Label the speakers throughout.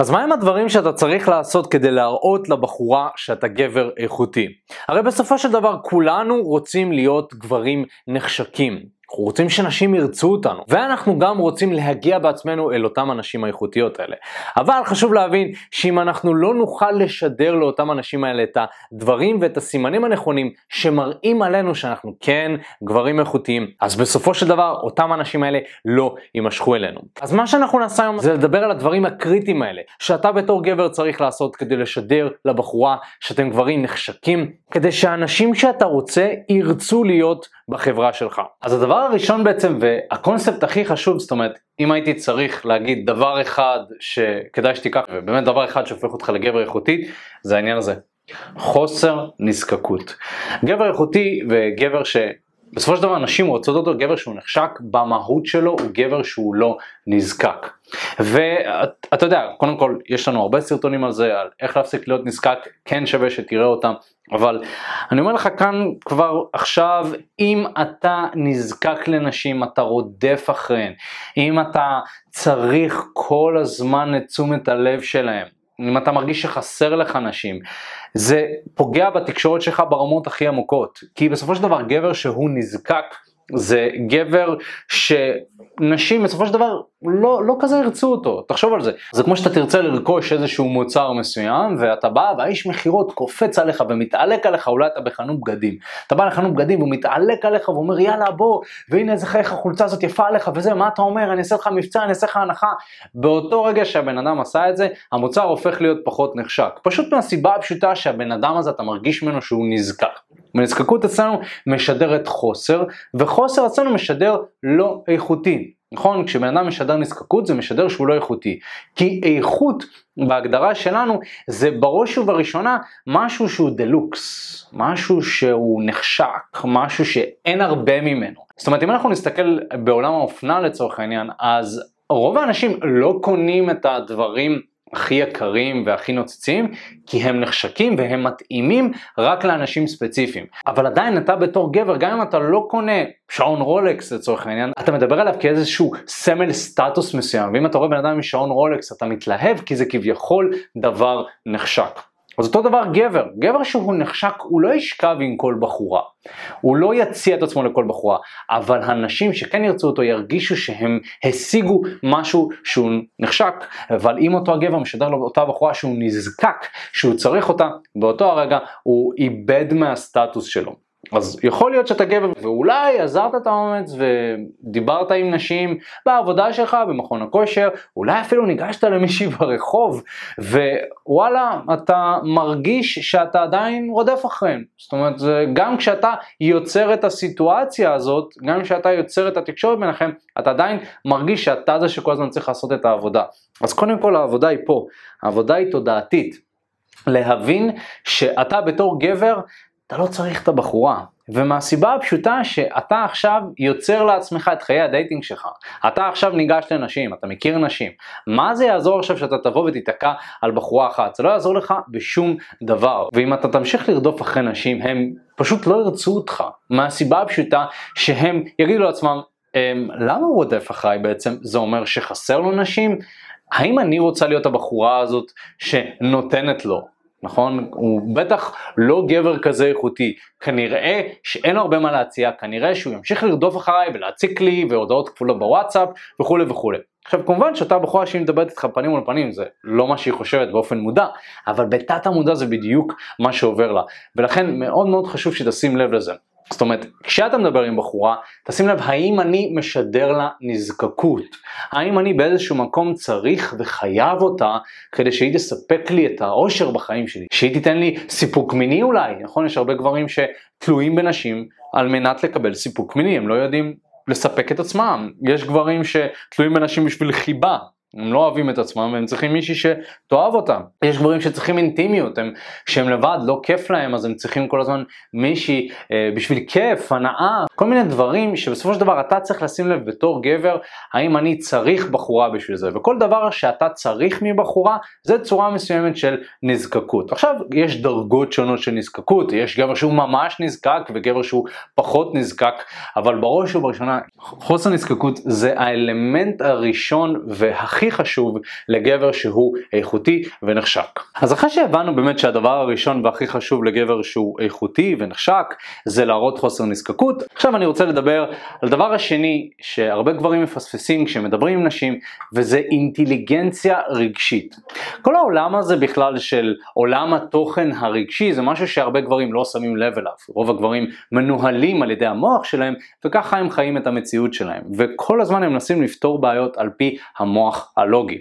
Speaker 1: אז מהם הדברים שאתה צריך לעשות כדי להראות לבחורה שאתה גבר איכותי? הרי בסופו של דבר כולנו רוצים להיות גברים נחשקים. אנחנו רוצים שנשים ירצו אותנו, ואנחנו גם רוצים להגיע בעצמנו אל אותם הנשים האיכותיות האלה. אבל חשוב להבין שאם אנחנו לא נוכל לשדר לאותם הנשים האלה את הדברים ואת הסימנים הנכונים שמראים עלינו שאנחנו כן גברים איכותיים, אז בסופו של דבר אותם הנשים האלה לא יימשכו אלינו. אז מה שאנחנו נעשה היום זה לדבר על הדברים הקריטיים האלה, שאתה בתור גבר צריך לעשות כדי לשדר לבחורה שאתם גברים נחשקים, כדי שהאנשים שאתה רוצה ירצו להיות בחברה שלך. אז הדבר הראשון בעצם והקונספט הכי חשוב, זאת אומרת, אם הייתי צריך להגיד דבר אחד שכדאי שתיקח, ובאמת דבר אחד שהופך אותך לגבר איכותי, זה העניין הזה. חוסר נזקקות. גבר איכותי וגבר ש... בסופו של דבר נשים רוצות אותו גבר שהוא נחשק במהות שלו הוא גבר שהוא לא נזקק. ואתה יודע קודם כל יש לנו הרבה סרטונים על זה על איך להפסיק להיות נזקק כן שווה שתראה אותם אבל אני אומר לך כאן כבר עכשיו אם אתה נזקק לנשים אתה רודף אחריהן אם אתה צריך כל הזמן את תשומת הלב שלהם אם אתה מרגיש שחסר לך נשים, זה פוגע בתקשורת שלך ברמות הכי עמוקות. כי בסופו של דבר גבר שהוא נזקק זה גבר שנשים בסופו של דבר לא, לא כזה ירצו אותו, תחשוב על זה. זה כמו שאתה תרצה לרכוש איזשהו מוצר מסוים ואתה בא והאיש מכירות קופץ עליך ומתעלק עליך, אולי אתה בחנות בגדים. אתה בא לחנות בגדים והוא מתעלק עליך ואומר יאללה בוא והנה איזה חייך החולצה הזאת יפה עליך וזה מה אתה אומר אני אעשה לך מבצע אני אעשה לך הנחה. באותו רגע שהבן אדם עשה את זה המוצר הופך להיות פחות נחשק. פשוט מהסיבה הפשוטה שהבן אדם הזה אתה מרגיש ממנו שהוא נזקק. ונזקקות אצלנו משדרת חוסר, וחוסר אצלנו משדר לא איכותי. נכון? כשבן אדם משדר נזקקות זה משדר שהוא לא איכותי. כי איכות בהגדרה שלנו זה בראש ובראשונה משהו שהוא דלוקס, משהו שהוא נחשק, משהו שאין הרבה ממנו. זאת אומרת אם אנחנו נסתכל בעולם האופנה לצורך העניין אז רוב האנשים לא קונים את הדברים הכי יקרים והכי נוצצים, כי הם נחשקים והם מתאימים רק לאנשים ספציפיים. אבל עדיין אתה בתור גבר, גם אם אתה לא קונה שעון רולקס לצורך העניין, אתה מדבר עליו כאיזשהו סמל סטטוס מסוים, ואם אתה רואה בן אדם עם שעון רולקס אתה מתלהב כי זה כביכול דבר נחשק. אז אותו דבר גבר, גבר שהוא נחשק הוא לא ישכב עם כל בחורה, הוא לא יציע את עצמו לכל בחורה, אבל הנשים שכן ירצו אותו ירגישו שהם השיגו משהו שהוא נחשק, אבל אם אותו הגבר משדר לאותה בחורה שהוא נזקק, שהוא צריך אותה, באותו הרגע הוא איבד מהסטטוס שלו. אז יכול להיות שאתה גבר ואולי עזרת את האומץ ודיברת עם נשים בעבודה שלך במכון הכושר, אולי אפילו ניגשת למישהי ברחוב ווואלה אתה מרגיש שאתה עדיין רודף אחריהם. זאת אומרת גם כשאתה יוצר את הסיטואציה הזאת, גם כשאתה יוצר את התקשורת ביניכם, אתה עדיין מרגיש שאתה זה שכל הזמן צריך לעשות את העבודה. אז קודם כל העבודה היא פה, העבודה היא תודעתית. להבין שאתה בתור גבר אתה לא צריך את הבחורה. ומהסיבה הפשוטה שאתה עכשיו יוצר לעצמך את חיי ה dating שלך. אתה עכשיו ניגש לנשים, אתה מכיר נשים. מה זה יעזור עכשיו שאתה תבוא ותיתקע על בחורה אחת? זה לא יעזור לך בשום דבר. ואם אתה תמשיך לרדוף אחרי נשים, הם פשוט לא ירצו אותך. מהסיבה הפשוטה שהם יגידו לעצמם, אמ, למה הוא רודף אחריי בעצם? זה אומר שחסר לו נשים? האם אני רוצה להיות הבחורה הזאת שנותנת לו? נכון? הוא בטח לא גבר כזה איכותי, כנראה שאין לו הרבה מה להציע, כנראה שהוא ימשיך לרדוף אחריי ולהציק לי והודעות כפולות בוואטסאפ וכולי וכולי. עכשיו כמובן שאותה בחורה שהיא מדברת איתך פנים מול פנים זה לא מה שהיא חושבת באופן מודע, אבל בתת המודע זה בדיוק מה שעובר לה, ולכן מאוד מאוד חשוב שתשים לב לזה. זאת אומרת, כשאתה מדבר עם בחורה, תשים לב האם אני משדר לה נזקקות, האם אני באיזשהו מקום צריך וחייב אותה כדי שהיא תספק לי את האושר בחיים שלי, שהיא תיתן לי סיפוק מיני אולי, נכון? יש הרבה גברים שתלויים בנשים על מנת לקבל סיפוק מיני, הם לא יודעים לספק את עצמם, יש גברים שתלויים בנשים בשביל חיבה, הם לא אוהבים את עצמם והם צריכים מישהי שתאהב אותם. יש גברים שצריכים אינטימיות, הם, שהם לבד, לא כיף להם, אז הם צריכים כל הזמן מישהי אה, בשביל כיף, הנאה, כל מיני דברים שבסופו של דבר אתה צריך לשים לב בתור גבר, האם אני צריך בחורה בשביל זה, וכל דבר שאתה צריך מבחורה, זה צורה מסוימת של נזקקות. עכשיו, יש דרגות שונות של נזקקות, יש גבר שהוא ממש נזקק וגבר שהוא פחות נזקק, אבל בראש ובראשונה, חוסר נזקקות זה האלמנט הראשון והכי הכי חשוב לגבר שהוא איכותי ונחשק. אז אחרי שהבנו באמת שהדבר הראשון והכי חשוב לגבר שהוא איכותי ונחשק זה להראות חוסר נזקקות, עכשיו אני רוצה לדבר על דבר השני שהרבה גברים מפספסים כשמדברים עם נשים וזה אינטליגנציה רגשית. כל העולם הזה בכלל של עולם התוכן הרגשי זה משהו שהרבה גברים לא שמים לב אליו. רוב הגברים מנוהלים על ידי המוח שלהם וככה הם חיים את המציאות שלהם וכל הזמן הם מנסים לפתור בעיות על פי המוח הלוגי.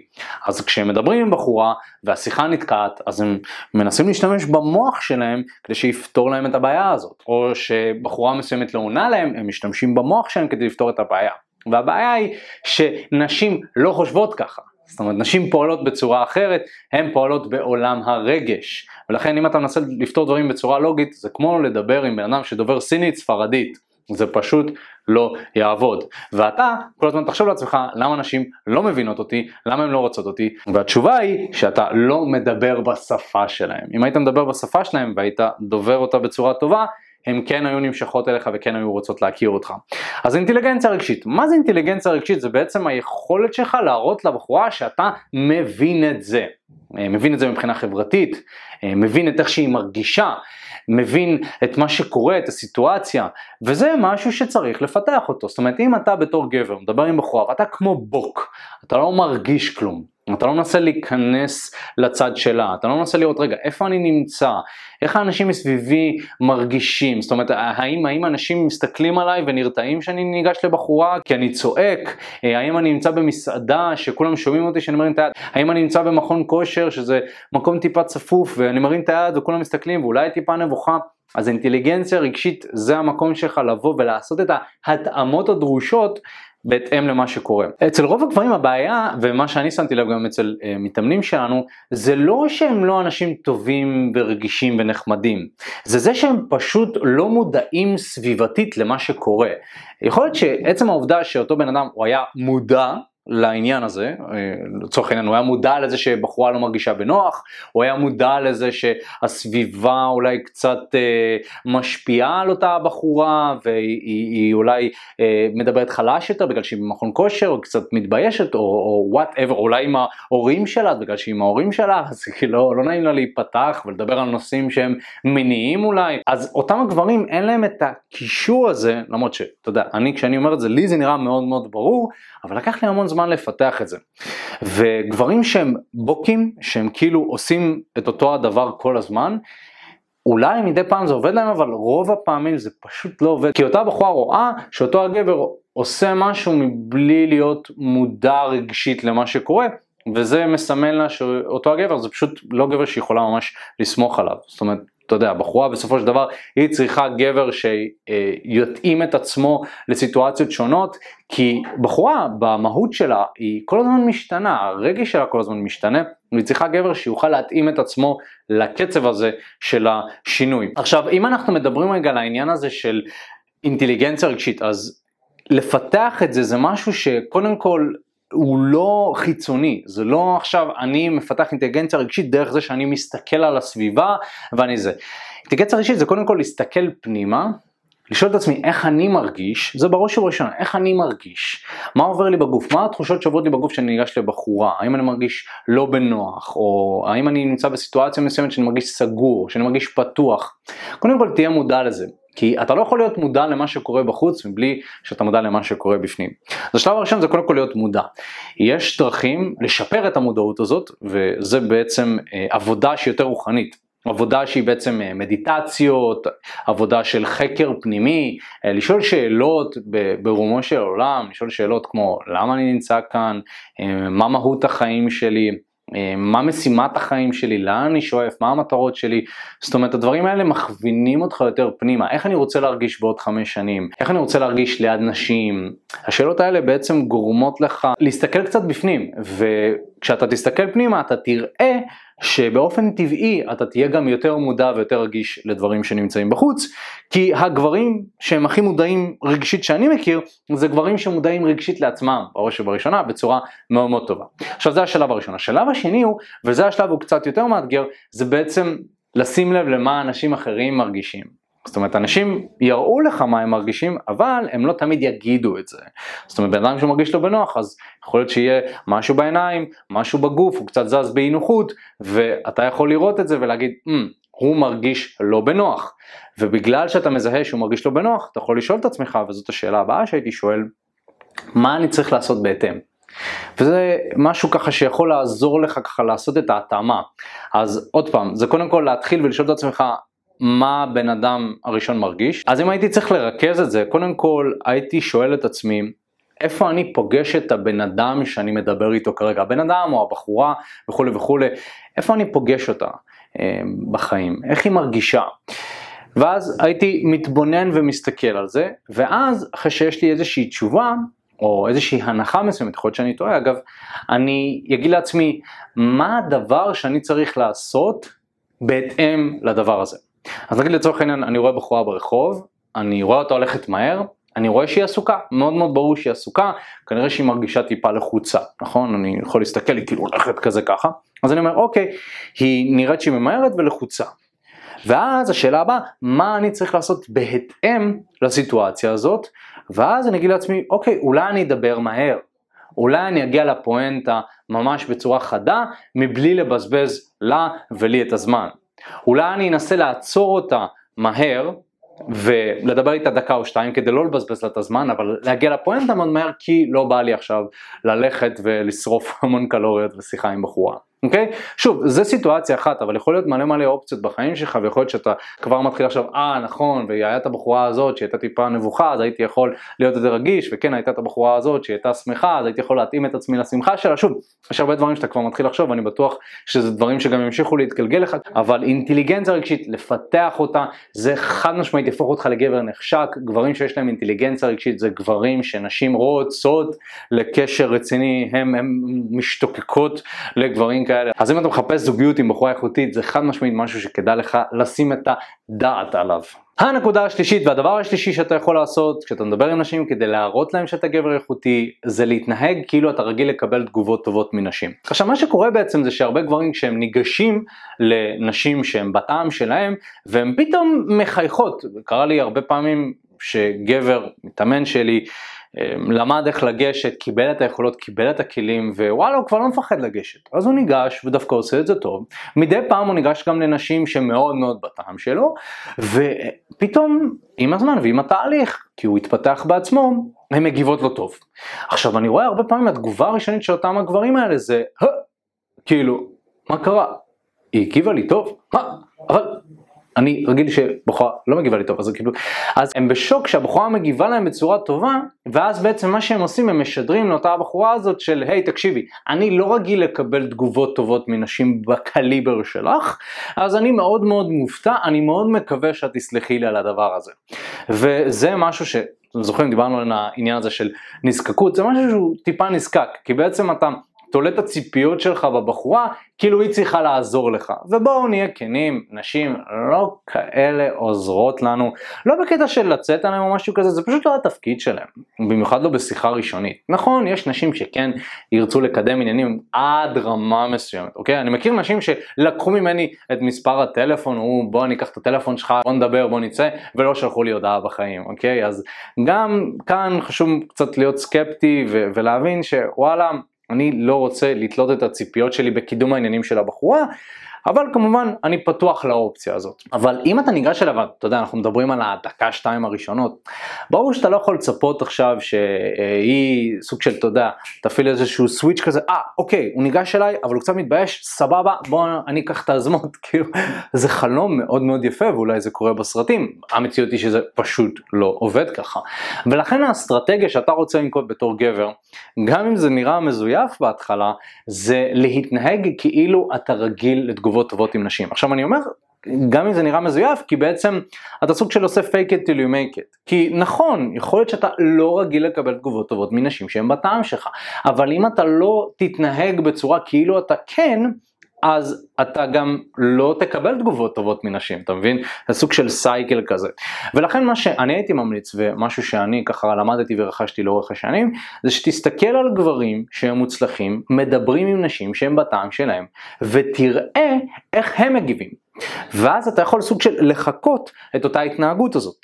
Speaker 1: אז כשהם מדברים עם בחורה והשיחה נתקעת אז הם מנסים להשתמש במוח שלהם כדי שיפתור להם את הבעיה הזאת או שבחורה מסוימת לא עונה להם הם משתמשים במוח שלהם כדי לפתור את הבעיה. והבעיה היא שנשים לא חושבות ככה. זאת אומרת, נשים פועלות בצורה אחרת, הן פועלות בעולם הרגש. ולכן אם אתה מנסה לפתור דברים בצורה לוגית, זה כמו לדבר עם בן אדם שדובר סינית ספרדית. זה פשוט לא יעבוד. ואתה כל הזמן תחשוב לעצמך למה נשים לא מבינות אותי, למה הן לא רוצות אותי, והתשובה היא שאתה לא מדבר בשפה שלהם. אם היית מדבר בשפה שלהם והיית דובר אותה בצורה טובה, הן כן היו נמשכות אליך וכן היו רוצות להכיר אותך. אז אינטליגנציה רגשית, מה זה אינטליגנציה רגשית? זה בעצם היכולת שלך להראות לבחורה שאתה מבין את זה. אה, מבין את זה מבחינה חברתית, אה, מבין את איך שהיא מרגישה, מבין את מה שקורה, את הסיטואציה, וזה משהו שצריך לפתח אותו. זאת אומרת, אם אתה בתור גבר מדבר עם בחורה ואתה כמו בוק, אתה לא מרגיש כלום, אתה לא מנסה להיכנס לצד שלה, אתה לא מנסה לראות רגע איפה אני נמצא, איך האנשים מסביבי מרגישים, זאת אומרת האם, האם אנשים מסתכלים עליי ונרתעים שאני ניגש לבחורה? כי אני צועק, אה, האם אני נמצא במסעדה שכולם שומעים אותי שאני מרים את היד, האם אני נמצא במכון כושר שזה מקום טיפה צפוף ואני מרים את היד וכולם מסתכלים ואולי טיפה נבוכה? אז אינטליגנציה רגשית זה המקום שלך לבוא ולעשות את ההתאמות הדרושות בהתאם למה שקורה. אצל רוב הגברים הבעיה, ומה שאני שמתי לב גם אצל uh, מתאמנים שלנו, זה לא שהם לא אנשים טובים ורגישים ונחמדים, זה זה שהם פשוט לא מודעים סביבתית למה שקורה. יכול להיות שעצם העובדה שאותו בן אדם הוא היה מודע לעניין הזה, אה, לצורך העניין הוא היה מודע לזה שבחורה לא מרגישה בנוח, הוא היה מודע לזה שהסביבה אולי קצת אה, משפיעה על אותה בחורה והיא אולי אה, מדברת חלש יותר בגלל שהיא במכון כושר או קצת מתביישת או וואטאבר, אולי עם ההורים שלה, בגלל שהיא עם ההורים שלה אז כאילו לא נעים לה להיפתח ולדבר על נושאים שהם מניעים אולי, אז אותם הגברים אין להם את הקישור הזה, למרות שאתה יודע, אני כשאני אומר את זה לי זה נראה מאוד מאוד ברור, אבל לקח לי המון זמן לפתח את זה. וגברים שהם בוקים, שהם כאילו עושים את אותו הדבר כל הזמן, אולי מדי פעם זה עובד להם, אבל רוב הפעמים זה פשוט לא עובד. כי אותה בחורה רואה שאותו הגבר עושה משהו מבלי להיות מודע רגשית למה שקורה, וזה מסמן לה שאותו הגבר זה פשוט לא גבר שיכולה ממש לסמוך עליו. זאת אומרת, אתה יודע, בחורה בסופו של דבר היא צריכה גבר שיתאים את עצמו לסיטואציות שונות, כי בחורה במהות שלה היא כל הזמן משתנה, הרגש שלה כל הזמן משתנה, והיא צריכה גבר שיוכל להתאים את עצמו לקצב הזה של השינוי. עכשיו, אם אנחנו מדברים רגע על העניין הזה של אינטליגנציה רגשית, אז לפתח את זה זה משהו שקודם כל הוא לא חיצוני, זה לא עכשיו אני מפתח אינטליגנציה רגשית דרך זה שאני מסתכל על הסביבה ואני זה. אינטליגנציה רגשית זה קודם כל להסתכל פנימה, לשאול את עצמי איך אני מרגיש, זה בראש ובראשונה, איך אני מרגיש, מה עובר לי בגוף, מה התחושות שעוברות לי בגוף כשאני ניגש לבחורה, האם אני מרגיש לא בנוח, או האם אני נמצא בסיטואציה מסוימת שאני מרגיש סגור, שאני מרגיש פתוח. קודם כל תהיה מודע לזה. כי אתה לא יכול להיות מודע למה שקורה בחוץ מבלי שאתה מודע למה שקורה בפנים. אז השלב הראשון זה קודם כל להיות מודע. יש דרכים לשפר את המודעות הזאת וזה בעצם אה, עבודה שהיא יותר רוחנית. עבודה שהיא בעצם אה, מדיטציות, עבודה של חקר פנימי, אה, לשאול שאלות ברומו של עולם, לשאול שאלות כמו למה אני נמצא כאן, מה מהות החיים שלי, מה משימת החיים שלי, לאן אני שואף, מה המטרות שלי, זאת אומרת הדברים האלה מכווינים אותך יותר פנימה, איך אני רוצה להרגיש בעוד חמש שנים, איך אני רוצה להרגיש ליד נשים, השאלות האלה בעצם גורמות לך להסתכל קצת בפנים, וכשאתה תסתכל פנימה אתה תראה שבאופן טבעי אתה תהיה גם יותר מודע ויותר רגיש לדברים שנמצאים בחוץ, כי הגברים שהם הכי מודעים רגשית שאני מכיר, זה גברים שמודעים רגשית לעצמם, בראש ובראשונה, בצורה מאוד מאוד טובה. עכשיו זה השלב הראשון. השלב השני הוא, וזה השלב הוא קצת יותר מאתגר, זה בעצם לשים לב למה אנשים אחרים מרגישים. זאת אומרת, אנשים יראו לך מה הם מרגישים, אבל הם לא תמיד יגידו את זה. זאת אומרת, בן אדם שמרגיש לו בנוח, אז יכול להיות שיהיה משהו בעיניים, משהו בגוף, הוא קצת זז באי נוחות, ואתה יכול לראות את זה ולהגיד, mm, הוא מרגיש לא בנוח. ובגלל שאתה מזהה שהוא מרגיש לא בנוח, אתה יכול לשאול את עצמך, וזאת השאלה הבאה שהייתי שואל, מה אני צריך לעשות בהתאם? וזה משהו ככה שיכול לעזור לך ככה לעשות את ההתאמה. אז עוד פעם, זה קודם כל להתחיל ולשאול את עצמך מה הבן אדם הראשון מרגיש. אז אם הייתי צריך לרכז את זה, קודם כל הייתי שואל את עצמי, איפה אני פוגש את הבן אדם שאני מדבר איתו כרגע, הבן אדם או הבחורה וכולי וכולי, איפה אני פוגש אותה אה, בחיים, איך היא מרגישה. ואז הייתי מתבונן ומסתכל על זה, ואז אחרי שיש לי איזושהי תשובה, או איזושהי הנחה מסוימת, יכול להיות שאני טועה אגב, אני אגיד לעצמי, מה הדבר שאני צריך לעשות בהתאם לדבר הזה. אז נגיד לצורך העניין, אני רואה בחורה ברחוב, אני רואה אותה הולכת מהר, אני רואה שהיא עסוקה, מאוד מאוד ברור שהיא עסוקה, כנראה שהיא מרגישה טיפה לחוצה, נכון? אני יכול להסתכל, היא כאילו הולכת כזה ככה, אז אני אומר, אוקיי, היא נראית שהיא ממהרת ולחוצה. ואז השאלה הבאה, מה אני צריך לעשות בהתאם לסיטואציה הזאת, ואז אני אגיד לעצמי, אוקיי, אולי אני אדבר מהר, אולי אני אגיע לפואנטה ממש בצורה חדה, מבלי לבזבז לה ולי את הזמן. אולי אני אנסה לעצור אותה מהר, ולדבר איתה דקה או שתיים כדי לא לבזבז לה את הזמן, אבל להגיע לפואנטה מאוד מהר כי לא בא לי עכשיו ללכת ולשרוף המון קלוריות ושיחה עם בחורה. אוקיי? שוב, זו סיטואציה אחת, אבל יכול להיות מלא מלא אופציות בחיים שלך, ויכול להיות שאתה כבר מתחיל עכשיו, אה נכון, והיא הייתה את הבחורה הזאת שהייתה טיפה נבוכה, אז הייתי יכול להיות יותר רגיש, וכן הייתה את הבחורה הזאת שהיא הייתה שמחה, אז הייתי יכול להתאים את עצמי לשמחה שלה, שוב, יש הרבה דברים שאתה כבר מתחיל לחשוב, ואני בטוח שזה דברים שגם ימשיכו להתגלגל לך, אבל אינטליגנציה רגשית, לפתח אותה, זה חד משמעית יהפוך אותך לגבר נחשק, גברים שיש להם אינטליגנציה רגשית זה גברים שנשים רוצות לקשר רציני, הם, הם משתוקקות לגברים כאלה. אז אם אתה מחפש זוגיות עם בחורה איכותית, זה חד משמעית משהו שכדאי לך לשים את הדעת עליו. הנקודה השלישית והדבר השלישי שאתה יכול לעשות כשאתה מדבר עם נשים כדי להראות להם שאתה גבר איכותי זה להתנהג כאילו אתה רגיל לקבל תגובות טובות מנשים. עכשיו מה שקורה בעצם זה שהרבה גברים כשהם ניגשים לנשים שהם בטעם שלהם והם פתאום מחייכות, קרה לי הרבה פעמים שגבר מתאמן שלי למד איך לגשת, קיבל את היכולות, קיבל את הכלים ווואלה הוא כבר לא מפחד לגשת. אז הוא ניגש ודווקא עושה את זה טוב. מדי פעם הוא ניגש גם לנשים שמאוד מאוד בטעם שלו ופתאום עם הזמן ועם התהליך, כי הוא התפתח בעצמו, הן מגיבות לו טוב. עכשיו אני רואה הרבה פעמים התגובה הראשונית של אותם הגברים האלה זה כאילו מה קרה? היא הגיבה לי טוב? מה? אבל אני רגיל שבחורה לא מגיבה לי טוב, אז כאילו, אז הם בשוק שהבחורה מגיבה להם בצורה טובה, ואז בעצם מה שהם עושים, הם משדרים לאותה הבחורה הזאת של, היי hey, תקשיבי, אני לא רגיל לקבל תגובות טובות מנשים בקליבר שלך, אז אני מאוד מאוד מופתע, אני מאוד מקווה שאת תסלחי לי על הדבר הזה. וזה משהו ש... אתם זוכרים, דיברנו על העניין הזה של נזקקות, זה משהו שהוא טיפה נזקק, כי בעצם אתה תולה את הציפיות שלך בבחורה, כאילו היא צריכה לעזור לך. ובואו נהיה כנים, נשים לא כאלה עוזרות לנו, לא בקטע של לצאת עליהם או משהו כזה, זה פשוט לא התפקיד שלהם, במיוחד לא בשיחה ראשונית. נכון, יש נשים שכן ירצו לקדם עניינים עד רמה מסוימת, אוקיי? אני מכיר נשים שלקחו ממני את מספר הטלפון, הוא בוא ניקח את הטלפון שלך, בוא נדבר, בוא נצא, ולא שלחו לי הודעה בחיים, אוקיי? אז גם כאן חשוב קצת להיות סקפטי ולהבין שוואלה, אני לא רוצה לתלות את הציפיות שלי בקידום העניינים של הבחורה, אבל כמובן אני פתוח לאופציה הזאת. אבל אם אתה ניגש אליו, אתה יודע, אנחנו מדברים על הדקה שתיים הראשונות, ברור שאתה לא יכול לצפות עכשיו שהיא סוג של, אתה יודע, תפעיל איזשהו סוויץ' כזה, אה, אוקיי, הוא ניגש אליי, אבל הוא קצת מתבייש, סבבה, בוא אני אקח את הזמות, כאילו, זה חלום מאוד מאוד יפה, ואולי זה קורה בסרטים, המציאות היא שזה פשוט לא עובד ככה. ולכן האסטרטגיה שאתה רוצה לנקוט בתור גבר, גם אם זה נראה מזויף בהתחלה, זה להתנהג כאילו אתה רגיל לתגובה. תגובות טובות עם נשים. עכשיו אני אומר, גם אם זה נראה מזויף, כי בעצם אתה סוג של עושה fake it till you make it. כי נכון, יכול להיות שאתה לא רגיל לקבל תגובות טובות מנשים שהן בטעם שלך, אבל אם אתה לא תתנהג בצורה כאילו אתה כן, אז אתה גם לא תקבל תגובות טובות מנשים, אתה מבין? זה סוג של סייקל כזה. ולכן מה שאני הייתי ממליץ, ומשהו שאני ככה למדתי ורכשתי לאורך השנים, זה שתסתכל על גברים שהם מוצלחים, מדברים עם נשים שהם בטעם שלהם, ותראה איך הם מגיבים. ואז אתה יכול סוג של לחקות את אותה התנהגות הזאת.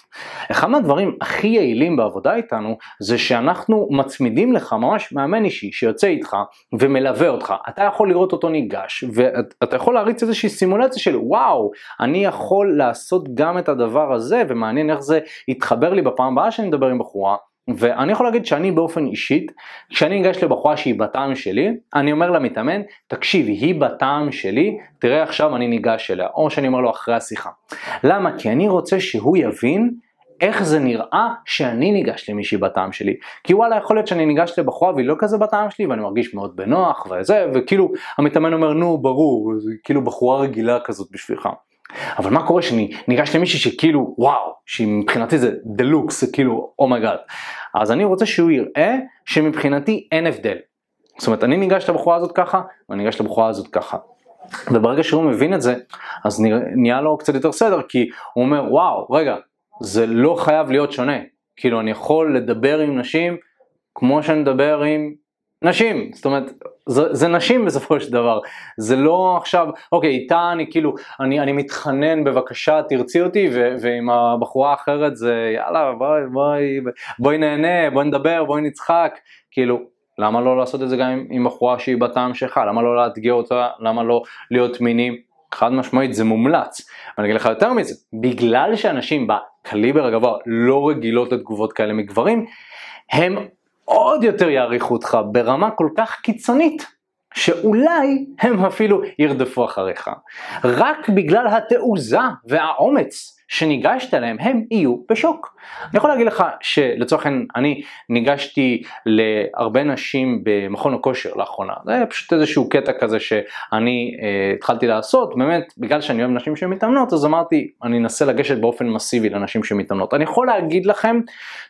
Speaker 1: אחד מהדברים הכי יעילים בעבודה איתנו זה שאנחנו מצמידים לך ממש מאמן אישי שיוצא איתך ומלווה אותך. אתה יכול לראות אותו ניגש ואתה יכול להריץ איזושהי סימולציה של וואו, אני יכול לעשות גם את הדבר הזה ומעניין איך זה יתחבר לי בפעם הבאה שאני מדבר עם בחורה. ואני יכול להגיד שאני באופן אישית, כשאני ניגש לבחורה שהיא בטעם שלי, אני אומר למתאמן, תקשיב, היא בטעם שלי, תראה עכשיו אני ניגש אליה, או שאני אומר לו אחרי השיחה. למה? כי אני רוצה שהוא יבין איך זה נראה שאני ניגש למישהי בטעם שלי. כי וואלה יכול להיות שאני ניגש לבחורה והיא לא כזה בטעם שלי ואני מרגיש מאוד בנוח וזה, וכאילו המתאמן אומר נו ברור, כאילו בחורה רגילה כזאת בשבילך. אבל מה קורה שאני ניגש למישהי שכאילו וואו, שמבחינתי זה דלוקס, זה כאילו oh my god. Oh אז אני רוצה שהוא יראה שמבחינתי אין הבדל. זאת אומרת אני ניגש לבחורה הזאת ככה ואני ניגש לבחורה הזאת ככה. וברגע שהוא מבין את זה אז נהיה לו קצת יותר סדר כי הוא אומר וואו רגע זה לא חייב להיות שונה כאילו אני יכול לדבר עם נשים כמו שאני מדבר עם נשים, זאת אומרת, זה, זה נשים בסופו של דבר, זה לא עכשיו, אוקיי, איתה אני כאילו, אני, אני מתחנן בבקשה תרצי אותי, ו, ועם הבחורה האחרת זה יאללה בואי בואי בואי נהנה, בואי נדבר, בואי נצחק, כאילו, למה לא לעשות את זה גם עם, עם בחורה שהיא בטעם שלך, למה לא לאתגר אותה, למה לא להיות מינים, חד משמעית זה מומלץ, ואני אגיד לך יותר מזה, בגלל שאנשים בקליבר הגבוה לא רגילות לתגובות כאלה מגברים, הם עוד יותר יעריכו אותך ברמה כל כך קיצונית, שאולי הם אפילו ירדפו אחריך. רק בגלל התעוזה והאומץ שניגשת אליהם הם יהיו בשוק. אני יכול להגיד לך שלצורך העניין אני ניגשתי להרבה נשים במכון הכושר לאחרונה, זה היה פשוט איזשהו קטע כזה שאני אה, התחלתי לעשות, באמת בגלל שאני אוהב נשים שמתאמנות אז אמרתי אני אנסה לגשת באופן מסיבי לנשים שמתאמנות. אני יכול להגיד לכם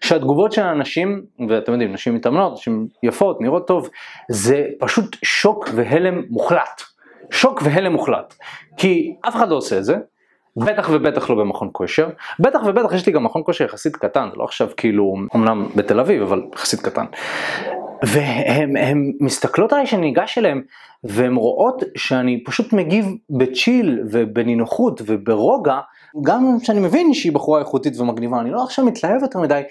Speaker 1: שהתגובות של האנשים, ואתם יודעים נשים מתאמנות, נשים יפות, נראות טוב, זה פשוט שוק והלם מוחלט. שוק והלם מוחלט. כי אף אחד לא עושה את זה, בטח ובטח לא במכון כושר, בטח ובטח יש לי גם מכון כושר יחסית קטן, זה לא עכשיו כאילו, אמנם בתל אביב, אבל יחסית קטן. והן מסתכלות עליי שאני ניגש אליהן, והן רואות שאני פשוט מגיב בצ'יל ובנינוחות וברוגע, גם כשאני מבין שהיא בחורה איכותית ומגניבה, אני לא עכשיו מתלהב יותר מדי,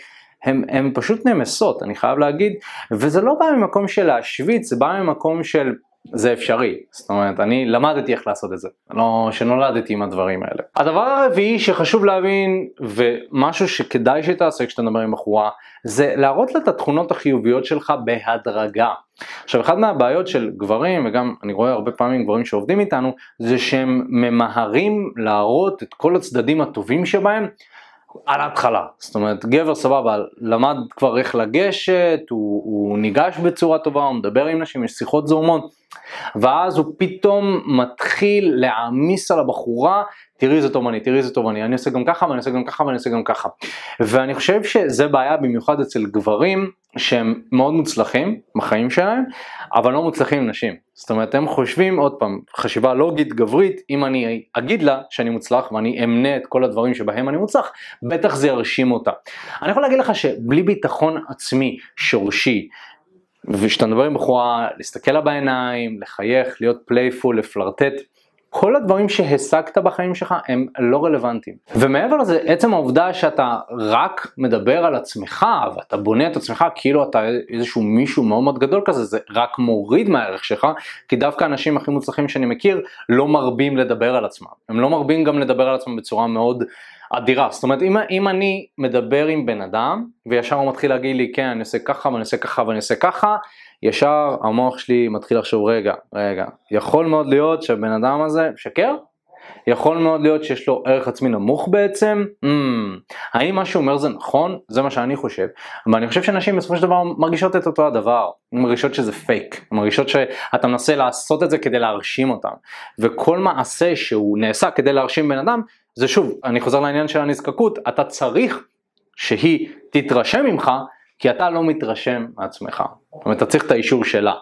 Speaker 1: הן פשוט נמסות, אני חייב להגיד, וזה לא בא ממקום של להשוויץ, זה בא ממקום של זה אפשרי, זאת אומרת אני למדתי איך לעשות את זה, לא שנולדתי עם הדברים האלה. הדבר הרביעי שחשוב להבין ומשהו שכדאי שתעשה כשאתה מדבר עם בחורה זה להראות לה את התכונות החיוביות שלך בהדרגה. עכשיו אחת מהבעיות של גברים וגם אני רואה הרבה פעמים גברים שעובדים איתנו זה שהם ממהרים להראות את כל הצדדים הטובים שבהם על ההתחלה, זאת אומרת גבר סבבה למד כבר איך לגשת, הוא, הוא ניגש בצורה טובה, הוא מדבר עם נשים, יש שיחות זורמות ואז הוא פתאום מתחיל להעמיס על הבחורה, תראי איזה טוב אני, תראי איזה טוב אני, אני עושה גם ככה ואני עושה גם ככה ואני עושה גם ככה. ואני חושב שזה בעיה במיוחד אצל גברים שהם מאוד מוצלחים בחיים שלהם, אבל לא מוצלחים עם נשים. זאת אומרת הם חושבים עוד פעם, חשיבה לוגית גברית, אם אני אגיד לה שאני מוצלח ואני אמנה את כל הדברים שבהם אני מוצלח, בטח זה ירשים אותה. אני יכול להגיד לך שבלי ביטחון עצמי שורשי, וכשאתה מדבר עם בחורה, להסתכל לה בעיניים, לחייך, להיות playful, לפלרטט, כל הדברים שהשגת בחיים שלך הם לא רלוונטיים. ומעבר לזה, עצם העובדה שאתה רק מדבר על עצמך ואתה בונה את עצמך כאילו אתה איזשהו מישהו מאוד מאוד גדול כזה, זה רק מוריד מהערך שלך, כי דווקא האנשים הכי מוצלחים שאני מכיר לא מרבים לדבר על עצמם. הם לא מרבים גם לדבר על עצמם בצורה מאוד אדירה. זאת אומרת, אם, אם אני מדבר עם בן אדם, וישר הוא מתחיל להגיד לי, כן, אני עושה ככה ואני עושה ככה ואני עושה ככה, ישר המוח שלי מתחיל לחשוב, רגע, רגע, יכול מאוד להיות שהבן אדם הזה משקר? יכול מאוד להיות שיש לו ערך עצמי נמוך בעצם? Mm, האם מה שהוא אומר זה נכון? זה מה שאני חושב. ואני חושב שנשים בסופו של דבר מרגישות את אותו הדבר. הן מרגישות שזה פייק. הן מרגישות שאתה מנסה לעשות את זה כדי להרשים אותם. וכל מעשה שהוא נעשה כדי להרשים בן אדם, זה שוב, אני חוזר לעניין של הנזקקות, אתה צריך שהיא תתרשם ממך, כי אתה לא מתרשם מעצמך. זאת אומרת, אתה צריך את האישור שלה.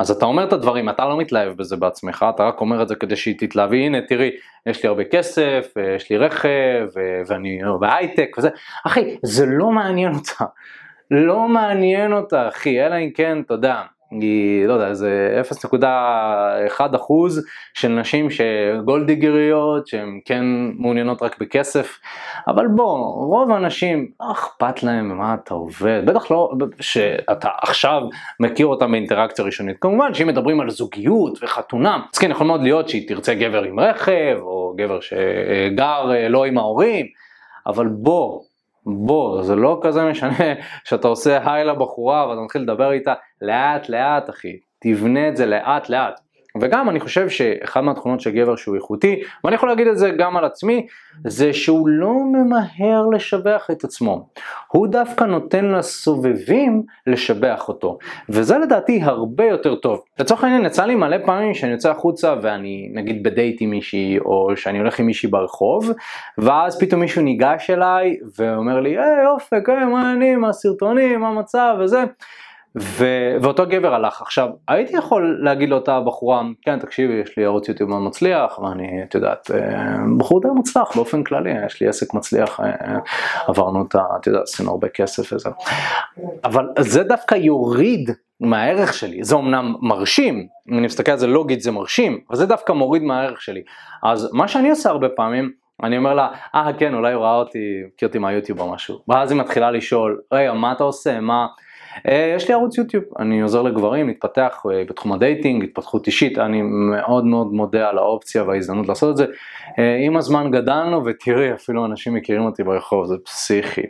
Speaker 1: אז אתה אומר את הדברים, אתה לא מתלהב בזה בעצמך, אתה רק אומר את זה כדי שהיא תתלהב, הנה תראי, יש לי הרבה כסף, יש לי רכב, ואני בהייטק וזה, אחי, זה לא מעניין אותה, לא מעניין אותה אחי, אלא אם כן, אתה יודע, היא, לא יודע, איזה 0.1 אחוז של נשים שגולדיגריות, שהן כן מעוניינות רק בכסף, אבל בוא, רוב האנשים, לא אכפת להם ממה אתה עובד, בטח לא שאתה עכשיו מכיר אותם באינטראקציה ראשונית. כמובן שאם מדברים על זוגיות וחתונה, אז כן, יכול מאוד להיות שהיא תרצה גבר עם רכב, או גבר שגר אה, לא עם ההורים, אבל בוא, בוא, זה לא כזה משנה שאתה עושה היי לבחורה ואתה מתחיל לדבר איתה לאט לאט אחי, תבנה את זה לאט לאט. וגם אני חושב שאחד מהתכונות של גבר שהוא איכותי, ואני יכול להגיד את זה גם על עצמי, זה שהוא לא ממהר לשבח את עצמו. הוא דווקא נותן לסובבים לשבח אותו. וזה לדעתי הרבה יותר טוב. לצורך העניין יצא לי מלא פעמים שאני יוצא החוצה ואני נגיד בדייט עם מישהי, או שאני הולך עם מישהי ברחוב, ואז פתאום מישהו ניגש אליי ואומר לי, היי אופק, היי מה העניינים, מה הסרטונים, מה המצב וזה. ו... ואותו גבר הלך. עכשיו, הייתי יכול להגיד לאותה בחורה, כן תקשיבי, יש לי ערוץ יוטיוב מאוד מצליח, ואני, את יודעת, אה, בחור די מוצלח באופן כללי, יש לי עסק מצליח, אה, עברנו את ה... את יודעת, עשינו הרבה כסף וזה. אבל זה דווקא יוריד מהערך שלי, זה אמנם מרשים, אם אני מסתכל על זה לוגית זה מרשים, אבל זה דווקא מוריד מהערך שלי. אז מה שאני עושה הרבה פעמים, אני אומר לה, אה ah, כן, אולי הוא ראה אותי, מכיר אותי מהיוטיוב או משהו. ואז היא מתחילה לשאול, רגע, מה אתה עושה? מה... אה, יש לי ערוץ יוטיוב, אני עוזר לגברים להתפתח אה, בתחום ה dating, התפתחות אישית, אני מאוד מאוד מודה על האופציה וההזדמנות לעשות את זה. אה, עם הזמן גדלנו ותראי אפילו אנשים מכירים אותי ברחוב, זה פסיכי.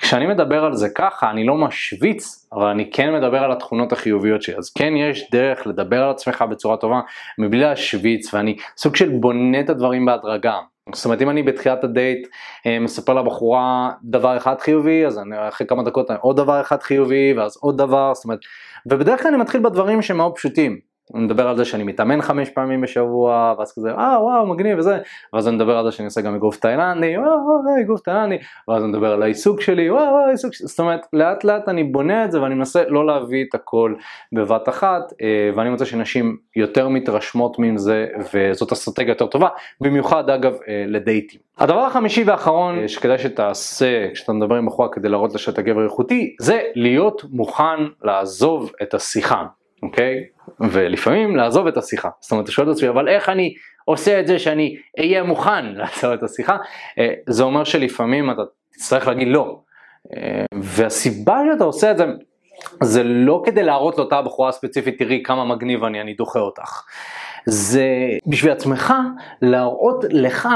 Speaker 1: כשאני מדבר על זה ככה, אני לא משוויץ, אבל אני כן מדבר על התכונות החיוביות שלי, אז כן יש דרך לדבר על עצמך בצורה טובה מבלי להשוויץ, ואני סוג של בונה את הדברים בהדרגה. זאת אומרת אם אני בתחילת הדייט אה, מספר לבחורה דבר אחד חיובי אז אני אחרי כמה דקות עוד דבר אחד חיובי ואז עוד דבר זאת אומרת ובדרך כלל אני מתחיל בדברים שהם מאוד פשוטים אני מדבר על זה שאני מתאמן חמש פעמים בשבוע, ואז כזה, אה וואו מגניב וזה, ואז אני מדבר על זה שאני עושה גם אגרוף תאילנדי, וואו וואו אגרוף תאילנדי, ואז אני מדבר על העיסוק שלי, וואו וואו העיסוק שלי, זאת אומרת לאט לאט אני בונה את זה ואני מנסה לא להביא את הכל בבת אחת, אה, ואני מוצא שנשים יותר מתרשמות מזה, וזאת אסטרטגיה יותר טובה, במיוחד אגב אה, לדייטים. הדבר החמישי והאחרון אה, שכדאי שתעשה כשאתה מדבר עם בחורה כדי להראות לה שאתה גבר איכותי, זה להיות מוכן לעזוב את השיחה. אוקיי? ולפעמים לעזוב את השיחה. זאת אומרת, אתה שואל את עצמי, אבל איך אני עושה את זה שאני אהיה מוכן לעזוב את השיחה? אה, זה אומר שלפעמים אתה תצטרך להגיד לא. אה, והסיבה שאתה עושה את זה, זה לא כדי להראות לאותה בחורה ספציפית, תראי כמה מגניב אני, אני דוחה אותך. זה בשביל עצמך להראות לך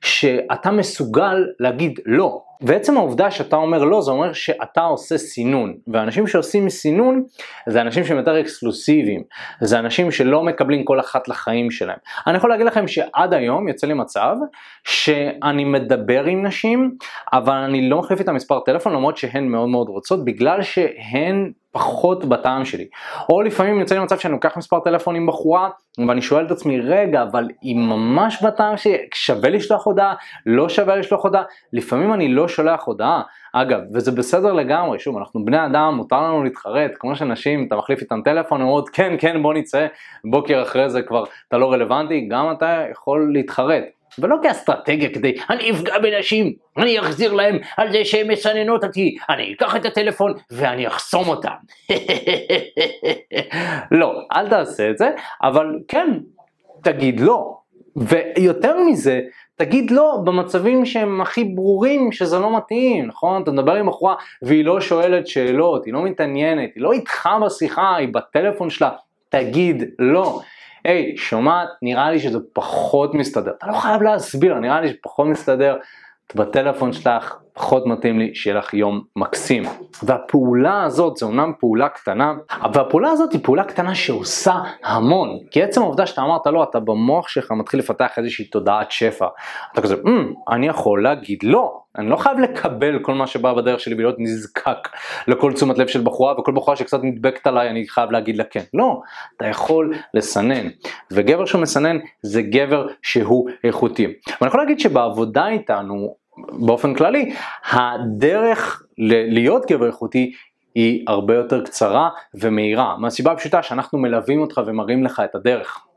Speaker 1: שאתה מסוגל להגיד לא. ועצם העובדה שאתה אומר לא זה אומר שאתה עושה סינון ואנשים שעושים סינון זה אנשים שהם יותר אקסקלוסיביים זה אנשים שלא מקבלים כל אחת לחיים שלהם. אני יכול להגיד לכם שעד היום יוצא לי מצב שאני מדבר עם נשים אבל אני לא מחליף איתם מספר טלפון למרות שהן מאוד מאוד רוצות בגלל שהן פחות בטעם שלי. או לפעמים יוצא לי מצב שאני לוקח מספר טלפון עם בחורה ואני שואל את עצמי רגע אבל היא ממש בטעם שלי שווה לשלוח הודעה? לא שווה לשלוח הודעה? לפעמים אני לא שולח הודעה. אגב וזה בסדר לגמרי שוב אנחנו בני אדם מותר לנו להתחרט כמו שנשים אתה מחליף איתם טלפון אומרות כן כן בוא נצא. בוקר אחרי זה כבר אתה לא רלוונטי גם אתה יכול להתחרט ולא כאסטרטגיה כדי אני אפגע בנשים, אני אחזיר להם על זה שהן מסננות אותי, אני אקח את הטלפון ואני אחסום אותם. לא, אל תעשה את זה, אבל כן, תגיד לא. ויותר מזה, תגיד לא במצבים שהם הכי ברורים שזה לא מתאים, נכון? אתה מדבר עם בחורה והיא לא שואלת שאלות, היא לא מתעניינת, היא לא איתך בשיחה, היא בטלפון שלה, תגיד לא. היי, שומעת? נראה לי שזה פחות מסתדר. אתה לא חייב להסביר, נראה לי שפחות מסתדר. בטלפון שלך, פחות מתאים לי שיהיה לך יום מקסים. והפעולה הזאת זה אומנם פעולה קטנה, אבל הפעולה הזאת היא פעולה קטנה שעושה המון. כי עצם העובדה שאתה אמרת לא, אתה במוח שלך מתחיל לפתח איזושהי תודעת שפע. אתה כזה, mm, אני יכול להגיד לא. אני לא חייב לקבל כל מה שבא בדרך שלי ולהיות נזקק לכל תשומת לב של בחורה וכל בחורה שקצת נדבקת עליי אני חייב להגיד לה כן. לא, אתה יכול לסנן. וגבר שהוא מסנן זה גבר שהוא איכותי. ואני יכול להגיד שבעבודה איתנו באופן כללי, הדרך להיות גבר איכותי היא הרבה יותר קצרה ומהירה, מהסיבה הפשוטה שאנחנו מלווים אותך ומראים לך את הדרך.